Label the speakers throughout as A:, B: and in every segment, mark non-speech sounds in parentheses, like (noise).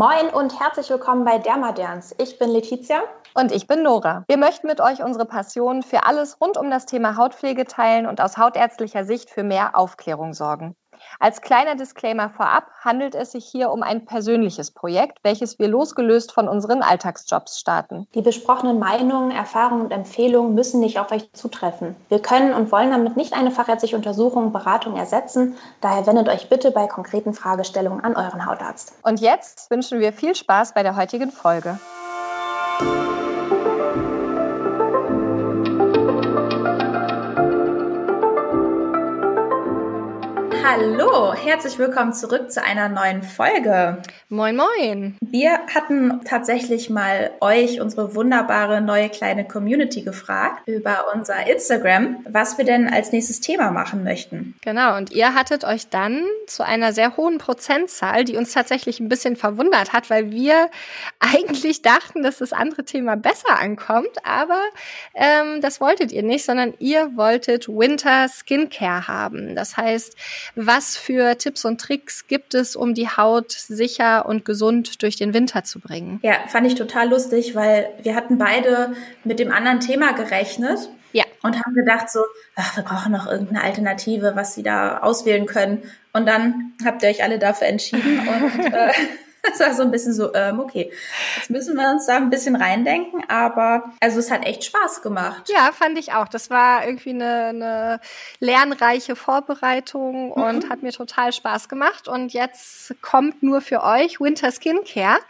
A: Moin und herzlich willkommen bei Dermaderns. Ich bin Letizia.
B: Und ich bin Nora. Wir möchten mit euch unsere Passion für alles rund um das Thema Hautpflege teilen und aus hautärztlicher Sicht für mehr Aufklärung sorgen. Als kleiner Disclaimer vorab handelt es sich hier um ein persönliches Projekt, welches wir losgelöst von unseren Alltagsjobs starten.
A: Die besprochenen Meinungen, Erfahrungen und Empfehlungen müssen nicht auf euch zutreffen. Wir können und wollen damit nicht eine fachärztliche Untersuchung, Beratung ersetzen. Daher wendet euch bitte bei konkreten Fragestellungen an euren Hautarzt.
B: Und jetzt wünschen wir viel Spaß bei der heutigen Folge.
A: Hallo, herzlich willkommen zurück zu einer neuen Folge.
B: Moin, moin.
A: Wir hatten tatsächlich mal euch, unsere wunderbare neue kleine Community, gefragt über unser Instagram, was wir denn als nächstes Thema machen möchten.
B: Genau, und ihr hattet euch dann zu einer sehr hohen Prozentzahl, die uns tatsächlich ein bisschen verwundert hat, weil wir (laughs) eigentlich dachten, dass das andere Thema besser ankommt, aber ähm, das wolltet ihr nicht, sondern ihr wolltet Winter Skincare haben. Das heißt, was für Tipps und Tricks gibt es, um die Haut sicher und gesund durch den Winter zu bringen?
A: Ja, fand ich total lustig, weil wir hatten beide mit dem anderen Thema gerechnet. Ja. Und haben gedacht so, ach, wir brauchen noch irgendeine Alternative, was sie da auswählen können. Und dann habt ihr euch alle dafür entschieden und (laughs) äh, (laughs) Das war so ein bisschen so, ähm, okay, jetzt müssen wir uns da ein bisschen reindenken, aber also es hat echt Spaß gemacht.
B: Ja, fand ich auch. Das war irgendwie eine, eine lernreiche Vorbereitung mhm. und hat mir total Spaß gemacht. Und jetzt kommt nur für euch Winter Skincare.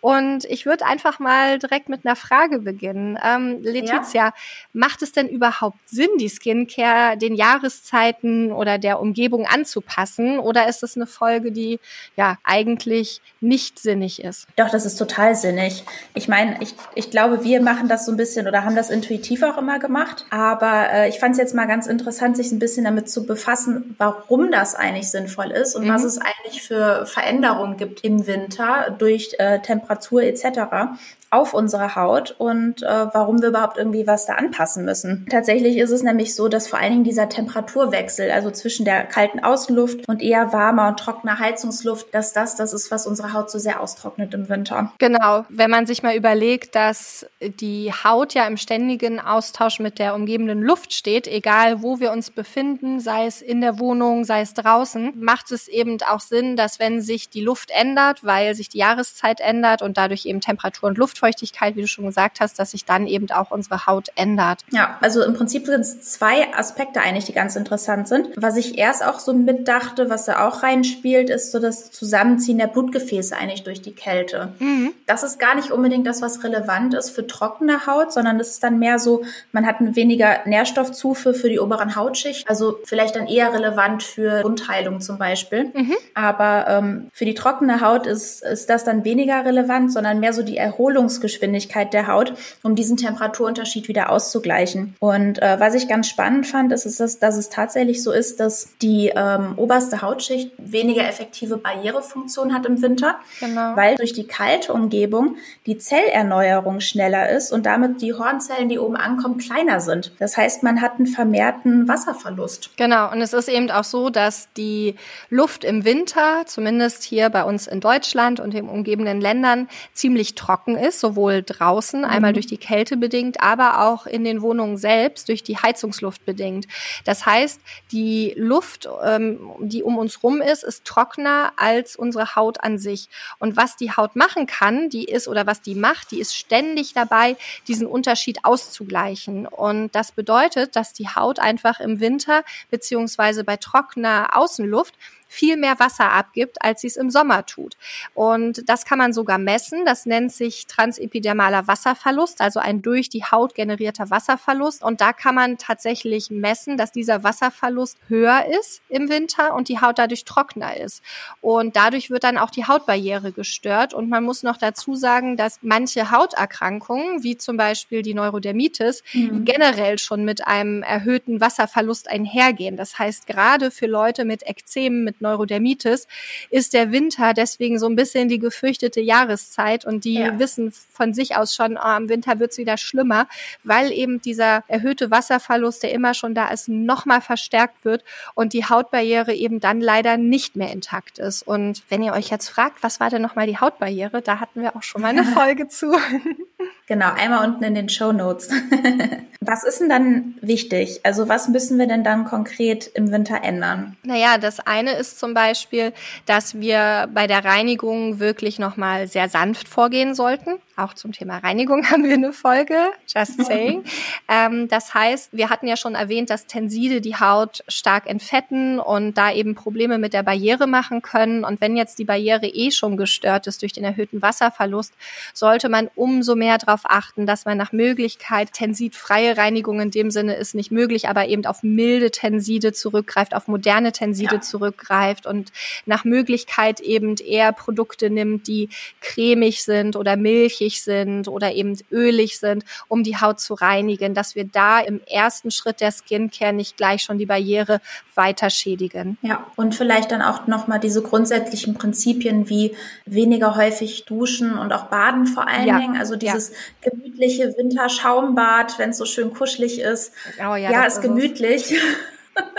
B: Und ich würde einfach mal direkt mit einer Frage beginnen. Ähm, Letizia, ja. macht es denn überhaupt Sinn, die Skincare den Jahreszeiten oder der Umgebung anzupassen? Oder ist es eine Folge, die ja eigentlich nicht sinnig ist?
A: Doch, das ist total sinnig. Ich meine, ich, ich glaube, wir machen das so ein bisschen oder haben das intuitiv auch immer gemacht. Aber äh, ich fand es jetzt mal ganz interessant, sich ein bisschen damit zu befassen, warum das eigentlich sinnvoll ist und mhm. was es eigentlich für Veränderungen gibt im Winter durch äh, Temperatur Temperatur etc auf unsere Haut und äh, warum wir überhaupt irgendwie was da anpassen müssen. Tatsächlich ist es nämlich so, dass vor allen Dingen dieser Temperaturwechsel, also zwischen der kalten Außenluft und eher warmer und trockener Heizungsluft, dass das das ist, was unsere Haut so sehr austrocknet im Winter.
B: Genau, wenn man sich mal überlegt, dass die Haut ja im ständigen Austausch mit der umgebenden Luft steht, egal wo wir uns befinden, sei es in der Wohnung, sei es draußen, macht es eben auch Sinn, dass wenn sich die Luft ändert, weil sich die Jahreszeit ändert und dadurch eben Temperatur und Luft Luftfeuchtigkeit, wie du schon gesagt hast, dass sich dann eben auch unsere Haut ändert.
A: Ja, also im Prinzip sind es zwei Aspekte eigentlich, die ganz interessant sind. Was ich erst auch so mitdachte, was da auch reinspielt, ist so das Zusammenziehen der Blutgefäße eigentlich durch die Kälte. Mhm. Das ist gar nicht unbedingt das, was relevant ist für trockene Haut, sondern das ist dann mehr so, man hat weniger Nährstoffzufuhr für die oberen Hautschicht, also vielleicht dann eher relevant für Wundheilung zum Beispiel. Mhm. Aber ähm, für die trockene Haut ist, ist das dann weniger relevant, sondern mehr so die Erholung Reaktionsgeschwindigkeit der Haut, um diesen Temperaturunterschied wieder auszugleichen. Und äh, was ich ganz spannend fand, ist, ist dass, dass es tatsächlich so ist, dass die ähm, oberste Hautschicht weniger effektive Barrierefunktion hat im Winter, genau. weil durch die kalte Umgebung die Zellerneuerung schneller ist und damit die Hornzellen, die oben ankommen, kleiner sind. Das heißt, man hat einen vermehrten Wasserverlust.
B: Genau, und es ist eben auch so, dass die Luft im Winter, zumindest hier bei uns in Deutschland und den umgebenden Ländern, ziemlich trocken ist sowohl draußen, einmal mhm. durch die Kälte bedingt, aber auch in den Wohnungen selbst durch die Heizungsluft bedingt. Das heißt, die Luft, ähm, die um uns rum ist, ist trockener als unsere Haut an sich. Und was die Haut machen kann, die ist oder was die macht, die ist ständig dabei, diesen Unterschied auszugleichen. Und das bedeutet, dass die Haut einfach im Winter beziehungsweise bei trockener Außenluft viel mehr Wasser abgibt, als sie es im Sommer tut. Und das kann man sogar messen. Das nennt sich transepidermaler Wasserverlust, also ein durch die Haut generierter Wasserverlust. Und da kann man tatsächlich messen, dass dieser Wasserverlust höher ist im Winter und die Haut dadurch trockener ist. Und dadurch wird dann auch die Hautbarriere gestört. Und man muss noch dazu sagen, dass manche Hauterkrankungen, wie zum Beispiel die Neurodermitis, mhm. generell schon mit einem erhöhten Wasserverlust einhergehen. Das heißt, gerade für Leute mit Ekzemen, mit mit Neurodermitis, ist der Winter deswegen so ein bisschen die gefürchtete Jahreszeit und die ja. wissen von sich aus schon, oh, im Winter wird's wieder schlimmer, weil eben dieser erhöhte Wasserverlust, der immer schon da ist, nochmal verstärkt wird und die Hautbarriere eben dann leider nicht mehr intakt ist. Und wenn ihr euch jetzt fragt, was war denn nochmal die Hautbarriere, da hatten wir auch schon mal eine (laughs) Folge zu. (laughs)
A: Genau, einmal unten in den Show Notes. (laughs) was ist denn dann wichtig? Also was müssen wir denn dann konkret im Winter ändern?
B: Naja, das eine ist zum Beispiel, dass wir bei der Reinigung wirklich nochmal sehr sanft vorgehen sollten. Auch zum Thema Reinigung (laughs) haben wir eine Folge, just (laughs) saying. ähm, das heißt, wir hatten ja schon erwähnt, dass Tenside die Haut stark entfetten und da eben Probleme mit der Barriere machen können. Und wenn jetzt die Barriere eh schon gestört ist durch den erhöhten Wasserverlust, sollte man umso mehr darauf achten, dass man nach Möglichkeit tensidfreie Reinigung in dem Sinne ist nicht möglich, aber eben auf milde Tenside zurückgreift, auf moderne Tenside ja. zurückgreift und nach Möglichkeit eben eher Produkte nimmt, die cremig sind oder milchig sind oder eben ölig sind, um die Haut zu reinigen, dass wir da im ersten Schritt der Skincare nicht gleich schon die Barriere weiter schädigen.
A: Ja, und vielleicht dann auch nochmal diese grundsätzlichen Prinzipien wie weniger häufig duschen und auch baden vor allen ja. Dingen. Also dieses ja gemütliche Winterschaumbad, wenn es so schön kuschelig ist. Oh, ja, ja ist, ist gemütlich.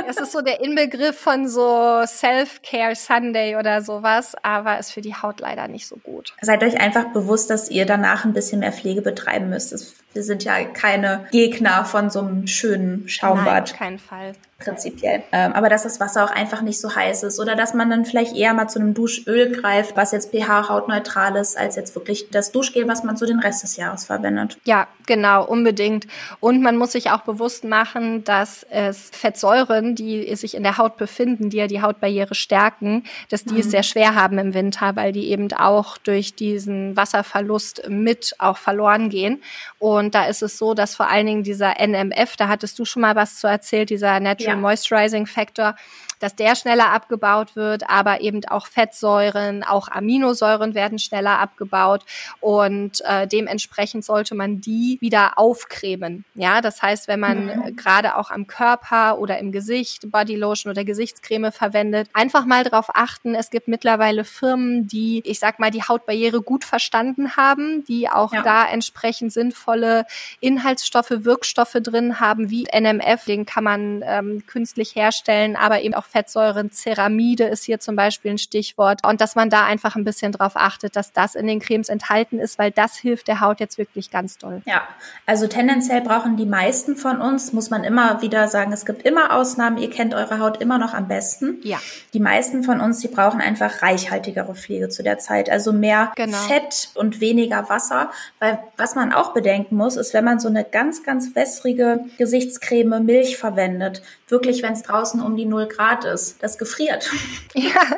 B: Es ist so der Inbegriff von so Self-Care Sunday oder sowas, aber ist für die Haut leider nicht so gut.
A: Seid euch einfach bewusst, dass ihr danach ein bisschen mehr Pflege betreiben müsst. Wir sind ja keine Gegner von so einem schönen Schaumbad. Nein,
B: auf keinen Fall
A: prinzipiell. Ähm, aber dass das Wasser auch einfach nicht so heiß ist oder dass man dann vielleicht eher mal zu einem Duschöl greift, was jetzt pH-hautneutral ist, als jetzt wirklich das Duschgel, was man so den Rest des Jahres verwendet.
B: Ja, genau, unbedingt. Und man muss sich auch bewusst machen, dass es Fettsäuren, die sich in der Haut befinden, die ja die Hautbarriere stärken, dass die mhm. es sehr schwer haben im Winter, weil die eben auch durch diesen Wasserverlust mit auch verloren gehen. Und da ist es so, dass vor allen Dingen dieser NMF, da hattest du schon mal was zu erzählt, dieser Natural ja. Moisturizing Factor, dass der schneller abgebaut wird, aber eben auch Fettsäuren, auch Aminosäuren werden schneller abgebaut und äh, dementsprechend sollte man die wieder aufcremen. Ja, das heißt, wenn man mhm. gerade auch am Körper oder im Gesicht Bodylotion oder Gesichtscreme verwendet, einfach mal darauf achten. Es gibt mittlerweile Firmen, die, ich sag mal, die Hautbarriere gut verstanden haben, die auch ja. da entsprechend sinnvolle Inhaltsstoffe, Wirkstoffe drin haben, wie NMF, den kann man ähm, künstlich herstellen, aber eben auch Fettsäuren, Ceramide ist hier zum Beispiel ein Stichwort. Und dass man da einfach ein bisschen drauf achtet, dass das in den Cremes enthalten ist, weil das hilft der Haut jetzt wirklich ganz doll.
A: Ja, also tendenziell brauchen die meisten von uns, muss man immer wieder sagen, es gibt immer Ausnahmen. Ihr kennt eure Haut immer noch am besten.
B: Ja.
A: Die meisten von uns, die brauchen einfach reichhaltigere Pflege zu der Zeit. Also mehr genau. Fett und weniger Wasser. Weil was man auch bedenken muss, ist, wenn man so eine ganz, ganz wässrige Gesichtscreme Milch verwendet, wirklich, wenn es draußen um die 0 Grad hart ist. Das gefriert. (laughs)
B: Ja,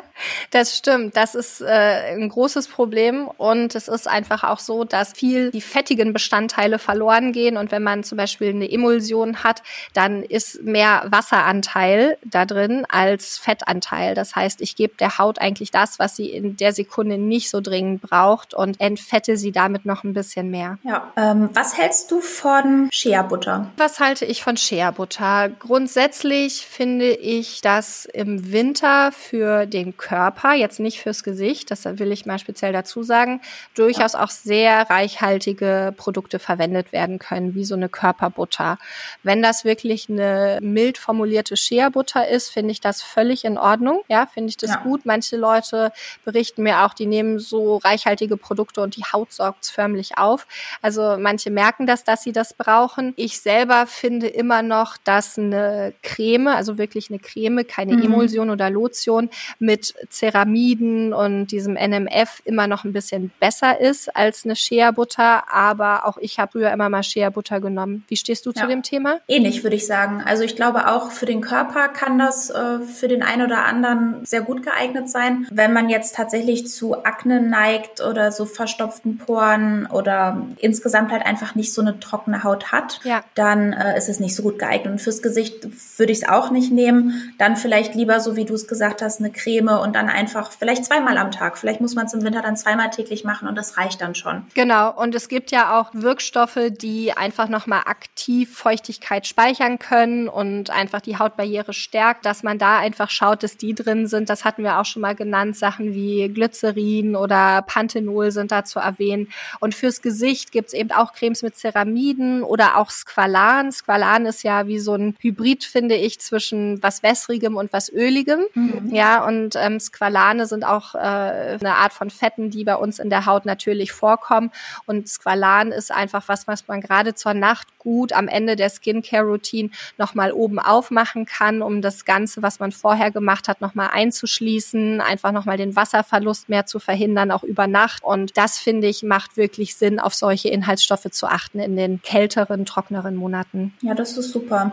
B: das stimmt. Das ist äh, ein großes Problem und es ist einfach auch so, dass viel die fettigen Bestandteile verloren gehen und wenn man zum Beispiel eine Emulsion hat, dann ist mehr Wasseranteil da drin als Fettanteil. Das heißt, ich gebe der Haut eigentlich das, was sie in der Sekunde nicht so dringend braucht und entfette sie damit noch ein bisschen mehr.
A: Ja. Ähm, was hältst du von Shea-Butter?
B: Was halte ich von Shea-Butter? Grundsätzlich finde ich, dass im Winter für den Körper, jetzt nicht fürs Gesicht, das will ich mal speziell dazu sagen, durchaus auch sehr reichhaltige Produkte verwendet werden können, wie so eine Körperbutter. Wenn das wirklich eine mild formulierte Shea-Butter ist, finde ich das völlig in Ordnung. Ja, finde ich das ja. gut. Manche Leute berichten mir auch, die nehmen so reichhaltige Produkte und die Haut sorgt es förmlich auf. Also manche merken das, dass sie das brauchen. Ich selber finde immer noch, dass eine Creme, also wirklich eine Creme, keine mhm. Emulsion oder Lotion mit Ceramiden und diesem NMF immer noch ein bisschen besser ist als eine Shea-Butter. Aber auch ich habe früher immer mal Shea-Butter genommen. Wie stehst du ja. zu dem Thema?
A: Ähnlich würde ich sagen. Also ich glaube auch für den Körper kann das äh, für den einen oder anderen sehr gut geeignet sein. Wenn man jetzt tatsächlich zu Akne neigt oder so verstopften Poren oder insgesamt halt einfach nicht so eine trockene Haut hat, ja. dann äh, ist es nicht so gut geeignet. Und fürs Gesicht würde ich es auch nicht nehmen. Dann vielleicht lieber, so wie du es gesagt hast, eine Creme und dann einfach vielleicht zweimal am Tag. Vielleicht muss man es im Winter dann zweimal täglich machen und das reicht dann schon.
B: Genau. Und es gibt ja auch Wirkstoffe, die einfach nochmal aktiv Feuchtigkeit speichern können und einfach die Hautbarriere stärkt, dass man da einfach schaut, dass die drin sind. Das hatten wir auch schon mal genannt. Sachen wie Glycerin oder Panthenol sind da zu erwähnen. Und fürs Gesicht gibt es eben auch Cremes mit Ceramiden oder auch Squalan. Squalan ist ja wie so ein Hybrid, finde ich, zwischen was wässrigem und was öligem. Mhm. Ja, und ähm, Squalane sind auch äh, eine Art von Fetten, die bei uns in der Haut natürlich vorkommen. Und Squalan ist einfach was, was man gerade zur Nacht gut am Ende der Skincare-Routine nochmal oben aufmachen kann, um das Ganze, was man vorher gemacht hat, nochmal einzuschließen, einfach nochmal den Wasserverlust mehr zu verhindern, auch über Nacht. Und das, finde ich, macht wirklich Sinn, auf solche Inhaltsstoffe zu achten in den kälteren, trockneren Monaten.
A: Ja, das ist super.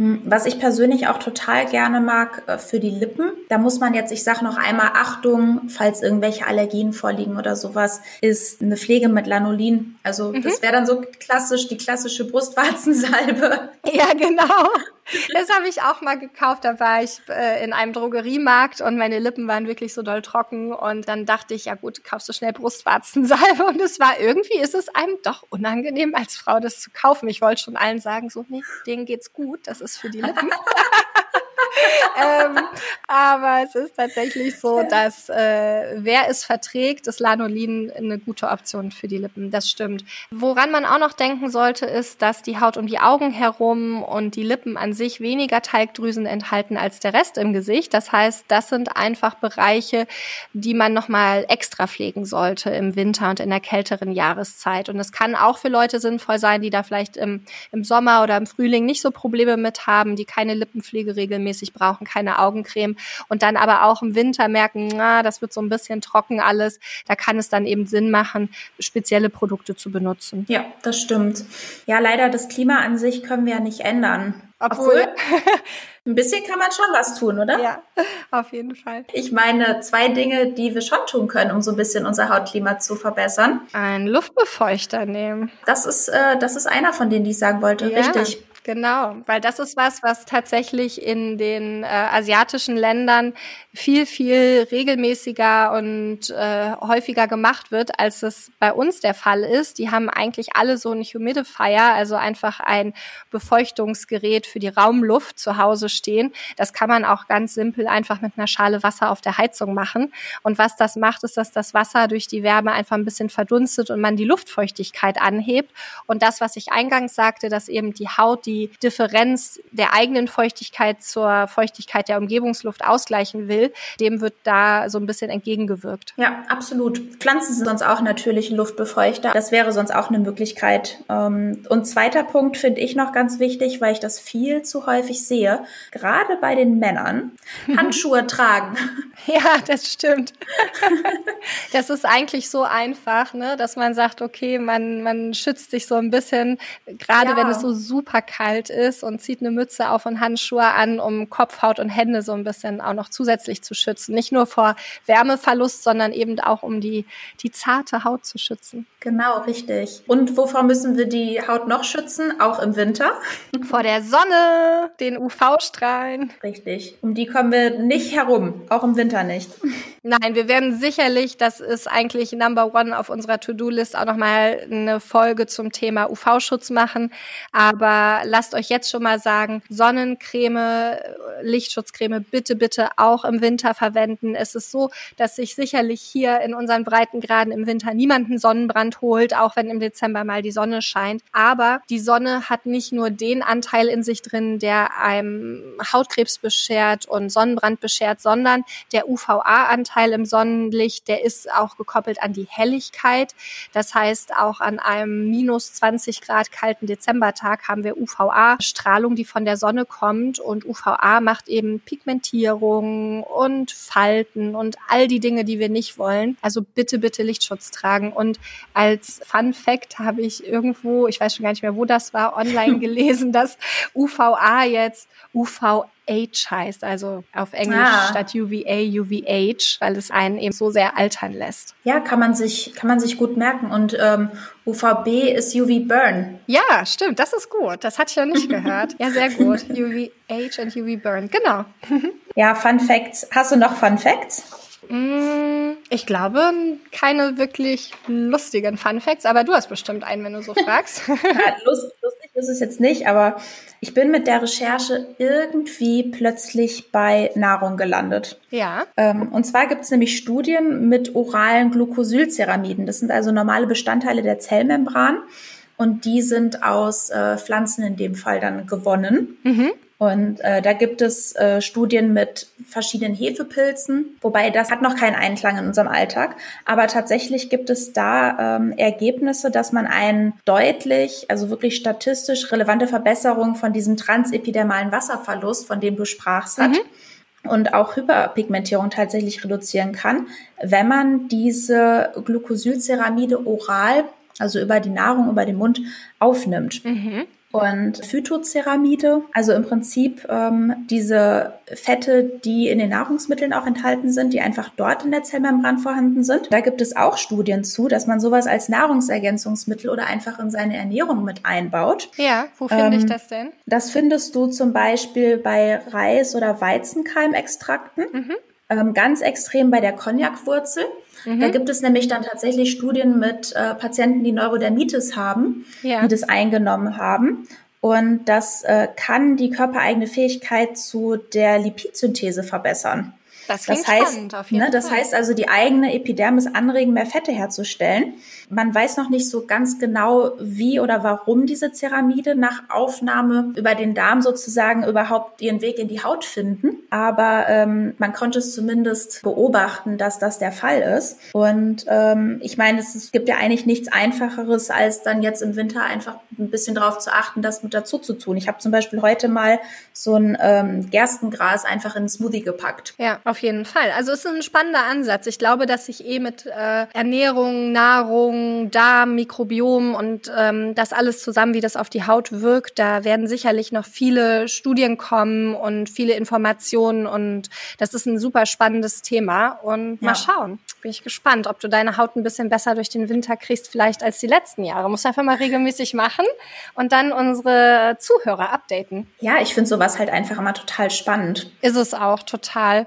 A: Hm, was ich persönlich auch total gerne mag äh, für die Lippen, da muss man jetzt, ich sage noch einmal Achtung, falls irgendwelche Allergien vorliegen oder sowas, ist eine Pflege mit Lanolin. Also mhm. das wäre dann so klassisch, die klassische Brustwarzensalbe.
B: Ja, genau. (laughs) Das habe ich auch mal gekauft. Da war ich äh, in einem Drogeriemarkt und meine Lippen waren wirklich so doll trocken. Und dann dachte ich, ja gut, kaufst du schnell Brustwarzensalbe. Und es war irgendwie, ist es einem doch unangenehm, als Frau das zu kaufen. Ich wollte schon allen sagen, so, nee, denen geht's gut. Das ist für die Lippen. (laughs) ähm, aber es ist tatsächlich so, dass äh, wer es verträgt, ist Lanolin eine gute Option für die Lippen. Das stimmt. Woran man auch noch denken sollte, ist, dass die Haut um die Augen herum und die Lippen an sich weniger Teigdrüsen enthalten als der Rest im Gesicht. Das heißt, das sind einfach Bereiche, die man nochmal extra pflegen sollte im Winter und in der kälteren Jahreszeit. Und es kann auch für Leute sinnvoll sein, die da vielleicht im, im Sommer oder im Frühling nicht so Probleme mit haben, die keine Lippenpflege regelmäßig regelmäßig brauchen, keine Augencreme und dann aber auch im Winter merken, na, das wird so ein bisschen trocken alles, da kann es dann eben Sinn machen, spezielle Produkte zu benutzen.
A: Ja, das stimmt. Ja, leider das Klima an sich können wir ja nicht ändern.
B: Obwohl, Obwohl (laughs)
A: ein bisschen kann man schon was tun, oder?
B: Ja, (laughs) auf jeden Fall.
A: Ich meine, zwei Dinge, die wir schon tun können, um so ein bisschen unser Hautklima zu verbessern.
B: Ein Luftbefeuchter nehmen.
A: Das ist, äh, das ist einer von denen, die ich sagen wollte. Ja. Richtig.
B: Genau, weil das ist was, was tatsächlich in den äh, asiatischen Ländern viel, viel regelmäßiger und äh, häufiger gemacht wird, als es bei uns der Fall ist. Die haben eigentlich alle so ein Humidifier, also einfach ein Befeuchtungsgerät für die Raumluft zu Hause stehen. Das kann man auch ganz simpel einfach mit einer Schale Wasser auf der Heizung machen. Und was das macht, ist, dass das Wasser durch die Wärme einfach ein bisschen verdunstet und man die Luftfeuchtigkeit anhebt. Und das, was ich eingangs sagte, dass eben die Haut die Differenz der eigenen Feuchtigkeit zur Feuchtigkeit der Umgebungsluft ausgleichen will, dem wird da so ein bisschen entgegengewirkt.
A: Ja, absolut. Pflanzen sind sonst auch natürliche Luftbefeuchter. Das wäre sonst auch eine Möglichkeit. Ähm, und zweiter Punkt finde ich noch ganz wichtig, weil ich das viel zu häufig sehe, gerade bei den Männern, (laughs) Handschuhe tragen.
B: Ja, das stimmt. (laughs) das ist eigentlich so einfach, ne, dass man sagt, okay, man, man schützt sich so ein bisschen, gerade ja. wenn es so super kalt ist und zieht eine Mütze auf und Handschuhe an, um Kopf, Haut und Hände so ein bisschen auch noch zusätzlich zu schützen. Nicht nur vor Wärmeverlust, sondern eben auch um die, die zarte Haut zu schützen.
A: Genau, richtig. Und wovor müssen wir die Haut noch schützen? Auch im Winter? (laughs)
B: Vor der Sonne, den UV-Strahlen.
A: Richtig. Um die kommen wir nicht herum, auch im Winter nicht. (laughs)
B: Nein, wir werden sicherlich, das ist eigentlich Number One auf unserer To-Do-List, auch nochmal eine Folge zum Thema UV-Schutz machen. Aber lasst euch jetzt schon mal sagen, Sonnencreme, Lichtschutzcreme bitte, bitte auch im Winter verwenden. Es ist so, dass sich sicherlich hier in unseren Breitengraden im Winter niemanden Sonnenbrand holt, auch wenn im Dezember mal die Sonne scheint. Aber die Sonne hat nicht nur den Anteil in sich drin, der einem Hautkrebs beschert und Sonnenbrand beschert, sondern der UVA-Anteil Anteil im Sonnenlicht, der ist auch gekoppelt an die Helligkeit. Das heißt, auch an einem minus 20 Grad kalten Dezembertag haben wir UVA-Strahlung, die von der Sonne kommt. Und UVA macht eben Pigmentierung und Falten und all die Dinge, die wir nicht wollen. Also bitte, bitte Lichtschutz tragen. Und als Fun Fact habe ich irgendwo, ich weiß schon gar nicht mehr, wo das war, online (laughs) gelesen, dass UVA jetzt UVA UVH heißt, also auf Englisch ah. statt UVA UVH, weil es einen eben so sehr altern lässt.
A: Ja, kann man sich, kann man sich gut merken. Und ähm, UVB ist UV Burn.
B: Ja, stimmt, das ist gut. Das hatte ich ja nicht (laughs) gehört. Ja, sehr gut. UVH und UV Burn, genau.
A: ja, Fun Facts. Hast du noch Fun Facts?
B: Mm, ich glaube, keine wirklich lustigen Fun Facts, aber du hast bestimmt einen, wenn du so fragst. (laughs) ja,
A: lust, lustig ist es jetzt nicht, aber ich bin mit der Recherche irgendwie plötzlich bei Nahrung gelandet.
B: Ja.
A: Ähm, und zwar gibt es nämlich Studien mit oralen Glucosylceramiden. Das sind also normale Bestandteile der Zellmembran und die sind aus äh, Pflanzen in dem Fall dann gewonnen. Mhm. Und äh, da gibt es äh, Studien mit verschiedenen Hefepilzen, wobei das hat noch keinen Einklang in unserem Alltag. Aber tatsächlich gibt es da ähm, Ergebnisse, dass man einen deutlich, also wirklich statistisch relevante Verbesserung von diesem transepidermalen Wasserverlust, von dem du sprachst, hat. Mhm. Und auch Hyperpigmentierung tatsächlich reduzieren kann, wenn man diese Glucosylceramide oral, also über die Nahrung, über den Mund, aufnimmt. Mhm und Phytoceramide, also im Prinzip ähm, diese Fette, die in den Nahrungsmitteln auch enthalten sind, die einfach dort in der Zellmembran vorhanden sind. Da gibt es auch Studien zu, dass man sowas als Nahrungsergänzungsmittel oder einfach in seine Ernährung mit einbaut.
B: Ja, wo finde ähm, ich das denn?
A: Das findest du zum Beispiel bei Reis- oder Weizenkeimextrakten. Mhm. Ähm, ganz extrem bei der Cognacwurzel. Mhm. Da gibt es nämlich dann tatsächlich Studien mit äh, Patienten, die Neurodermitis haben, ja. die das eingenommen haben. Und das äh, kann die körpereigene Fähigkeit zu der Lipidsynthese verbessern.
B: Das, das heißt, spannend,
A: ne, das heißt also, die eigene Epidermis anregen, mehr Fette herzustellen. Man weiß noch nicht so ganz genau, wie oder warum diese Ceramide nach Aufnahme über den Darm sozusagen überhaupt ihren Weg in die Haut finden. Aber ähm, man konnte es zumindest beobachten, dass das der Fall ist. Und ähm, ich meine, es gibt ja eigentlich nichts Einfacheres, als dann jetzt im Winter einfach ein bisschen darauf zu achten, das mit dazu zu tun. Ich habe zum Beispiel heute mal so ein ähm, Gerstengras einfach in einen Smoothie gepackt.
B: Ja, auf jeden Fall. Also es ist ein spannender Ansatz. Ich glaube, dass sich eh mit äh, Ernährung, Nahrung, Darm, Mikrobiom und ähm, das alles zusammen, wie das auf die Haut wirkt, da werden sicherlich noch viele Studien kommen und viele Informationen und das ist ein super spannendes Thema und mal schauen. Bin ich gespannt, ob du deine Haut ein bisschen besser durch den Winter kriegst, vielleicht als die letzten Jahre. Muss einfach mal regelmäßig machen und dann unsere Zuhörer updaten.
A: Ja, ich finde sowas halt einfach immer total spannend.
B: Ist es auch total.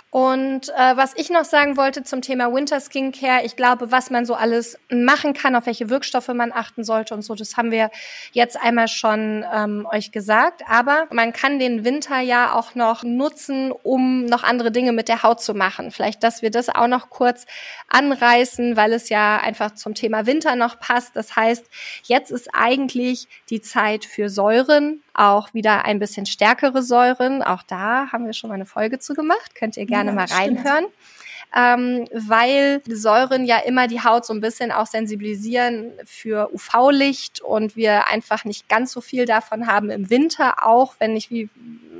B: Und äh, was ich noch sagen wollte zum Thema Winter Skincare, ich glaube, was man so alles machen kann, auf welche Wirkstoffe man achten sollte und so, das haben wir jetzt einmal schon ähm, euch gesagt. Aber man kann den Winter ja auch noch nutzen, um noch andere Dinge mit der Haut zu machen. Vielleicht, dass wir das auch noch kurz anreißen, weil es ja einfach zum Thema Winter noch passt. Das heißt, jetzt ist eigentlich die Zeit für Säuren, auch wieder ein bisschen stärkere Säuren. Auch da haben wir schon mal eine Folge zu gemacht. Könnt ihr gerne ja, mal reinhören. Ähm, weil Säuren ja immer die Haut so ein bisschen auch sensibilisieren für UV-Licht und wir einfach nicht ganz so viel davon haben im Winter, auch wenn ich wie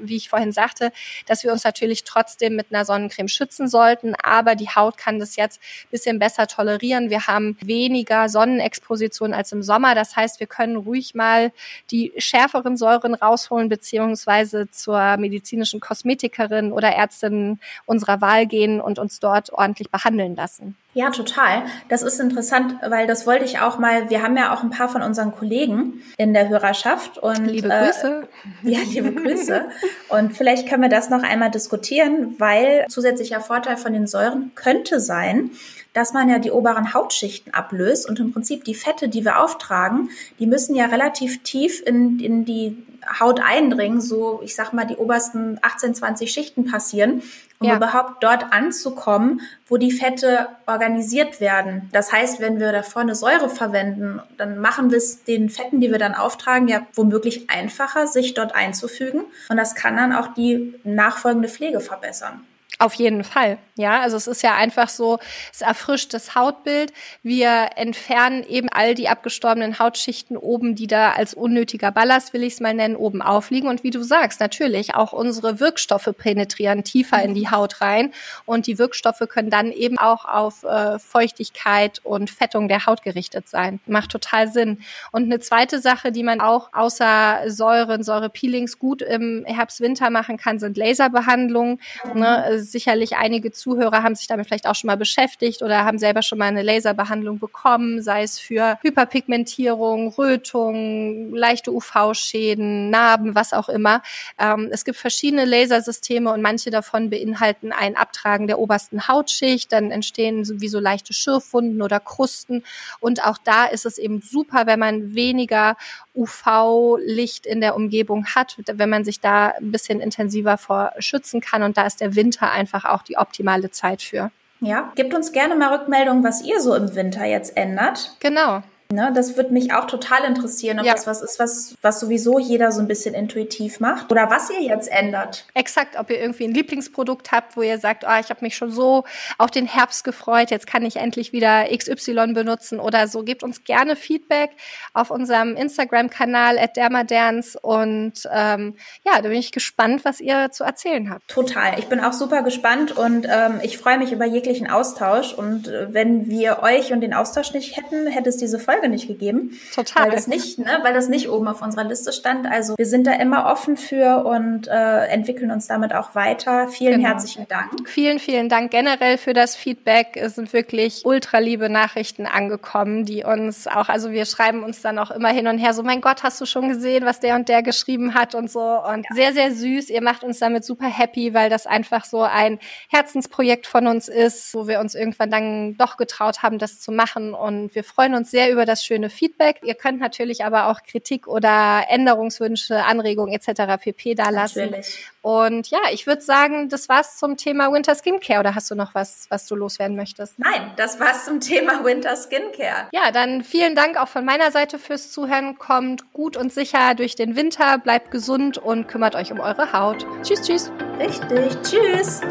B: wie ich vorhin sagte, dass wir uns natürlich trotzdem mit einer Sonnencreme schützen sollten, aber die Haut kann das jetzt bisschen besser tolerieren. Wir haben weniger Sonnenexposition als im Sommer. Das heißt, wir können ruhig mal die schärferen Säuren rausholen, beziehungsweise zur medizinischen Kosmetikerin oder Ärztin unserer Wahl gehen und uns dort ordentlich behandeln lassen.
A: Ja, total. Das ist interessant, weil das wollte ich auch mal. Wir haben ja auch ein paar von unseren Kollegen in der Hörerschaft und
B: liebe Grüße.
A: Äh, (laughs) ja, liebe Grüße. Und vielleicht können wir das noch einmal diskutieren, weil zusätzlicher Vorteil von den Säuren könnte sein, dass man ja die oberen Hautschichten ablöst und im Prinzip die Fette, die wir auftragen, die müssen ja relativ tief in, in die Haut eindringen, so ich sag mal die obersten 18, 20 Schichten passieren, um ja. überhaupt dort anzukommen, wo die Fette organisiert werden. Das heißt, wenn wir da vorne Säure verwenden, dann machen wir es den Fetten, die wir dann auftragen, ja womöglich einfacher, sich dort einzufügen. Und das kann dann auch die nachfolgende Pflege verbessern.
B: Auf jeden Fall. Ja, also es ist ja einfach so, es erfrischt das Hautbild. Wir entfernen eben all die abgestorbenen Hautschichten oben, die da als unnötiger Ballast, will ich es mal nennen, oben aufliegen. Und wie du sagst, natürlich auch unsere Wirkstoffe penetrieren tiefer in die Haut rein. Und die Wirkstoffe können dann eben auch auf äh, Feuchtigkeit und Fettung der Haut gerichtet sein. Macht total Sinn. Und eine zweite Sache, die man auch außer Säuren, Säurepeelings gut im Herbst, Winter machen kann, sind Laserbehandlungen. Ne? Sicherlich einige zu Zuhörer haben sich damit vielleicht auch schon mal beschäftigt oder haben selber schon mal eine Laserbehandlung bekommen, sei es für Hyperpigmentierung, Rötung, leichte UV-Schäden, Narben, was auch immer. Ähm, es gibt verschiedene Lasersysteme und manche davon beinhalten ein Abtragen der obersten Hautschicht, dann entstehen sowieso leichte Schürfwunden oder Krusten und auch da ist es eben super, wenn man weniger UV-Licht in der Umgebung hat, wenn man sich da ein bisschen intensiver vor schützen kann und da ist der Winter einfach auch die optimale Zeit für.
A: Ja, gebt uns gerne mal Rückmeldung, was ihr so im Winter jetzt ändert.
B: Genau.
A: Ne, das würde mich auch total interessieren, ob ja. das was ist, was, was sowieso jeder so ein bisschen intuitiv macht oder was ihr jetzt ändert.
B: Exakt, ob ihr irgendwie ein Lieblingsprodukt habt, wo ihr sagt, oh, ich habe mich schon so auf den Herbst gefreut, jetzt kann ich endlich wieder XY benutzen oder so. Gebt uns gerne Feedback auf unserem Instagram-Kanal at dermaderns und ähm, ja, da bin ich gespannt, was ihr zu erzählen habt.
A: Total, ich bin auch super gespannt und ähm, ich freue mich über jeglichen Austausch und äh, wenn wir euch und den Austausch nicht hätten, hätte es diese Folge Folge nicht gegeben.
B: Total.
A: Weil das nicht, ne, weil das nicht oben auf unserer Liste stand. Also wir sind da immer offen für und äh, entwickeln uns damit auch weiter. Vielen genau. herzlichen Dank.
B: Vielen, vielen Dank generell für das Feedback. Es sind wirklich ultra liebe Nachrichten angekommen, die uns auch, also wir schreiben uns dann auch immer hin und her so, mein Gott, hast du schon gesehen, was der und der geschrieben hat und so. Und ja. sehr, sehr süß. Ihr macht uns damit super happy, weil das einfach so ein Herzensprojekt von uns ist, wo wir uns irgendwann dann doch getraut haben, das zu machen. Und wir freuen uns sehr über das das schöne Feedback. Ihr könnt natürlich aber auch Kritik oder Änderungswünsche, Anregungen etc. pp. da lassen. Natürlich. Und ja, ich würde sagen, das war's zum Thema Winter Skincare. Oder hast du noch was, was du loswerden möchtest?
A: Nein, das war's zum Thema Winter Skincare.
B: Ja, dann vielen Dank auch von meiner Seite fürs Zuhören. Kommt gut und sicher durch den Winter, bleibt gesund und kümmert euch um eure Haut. Tschüss, tschüss.
A: Richtig, tschüss.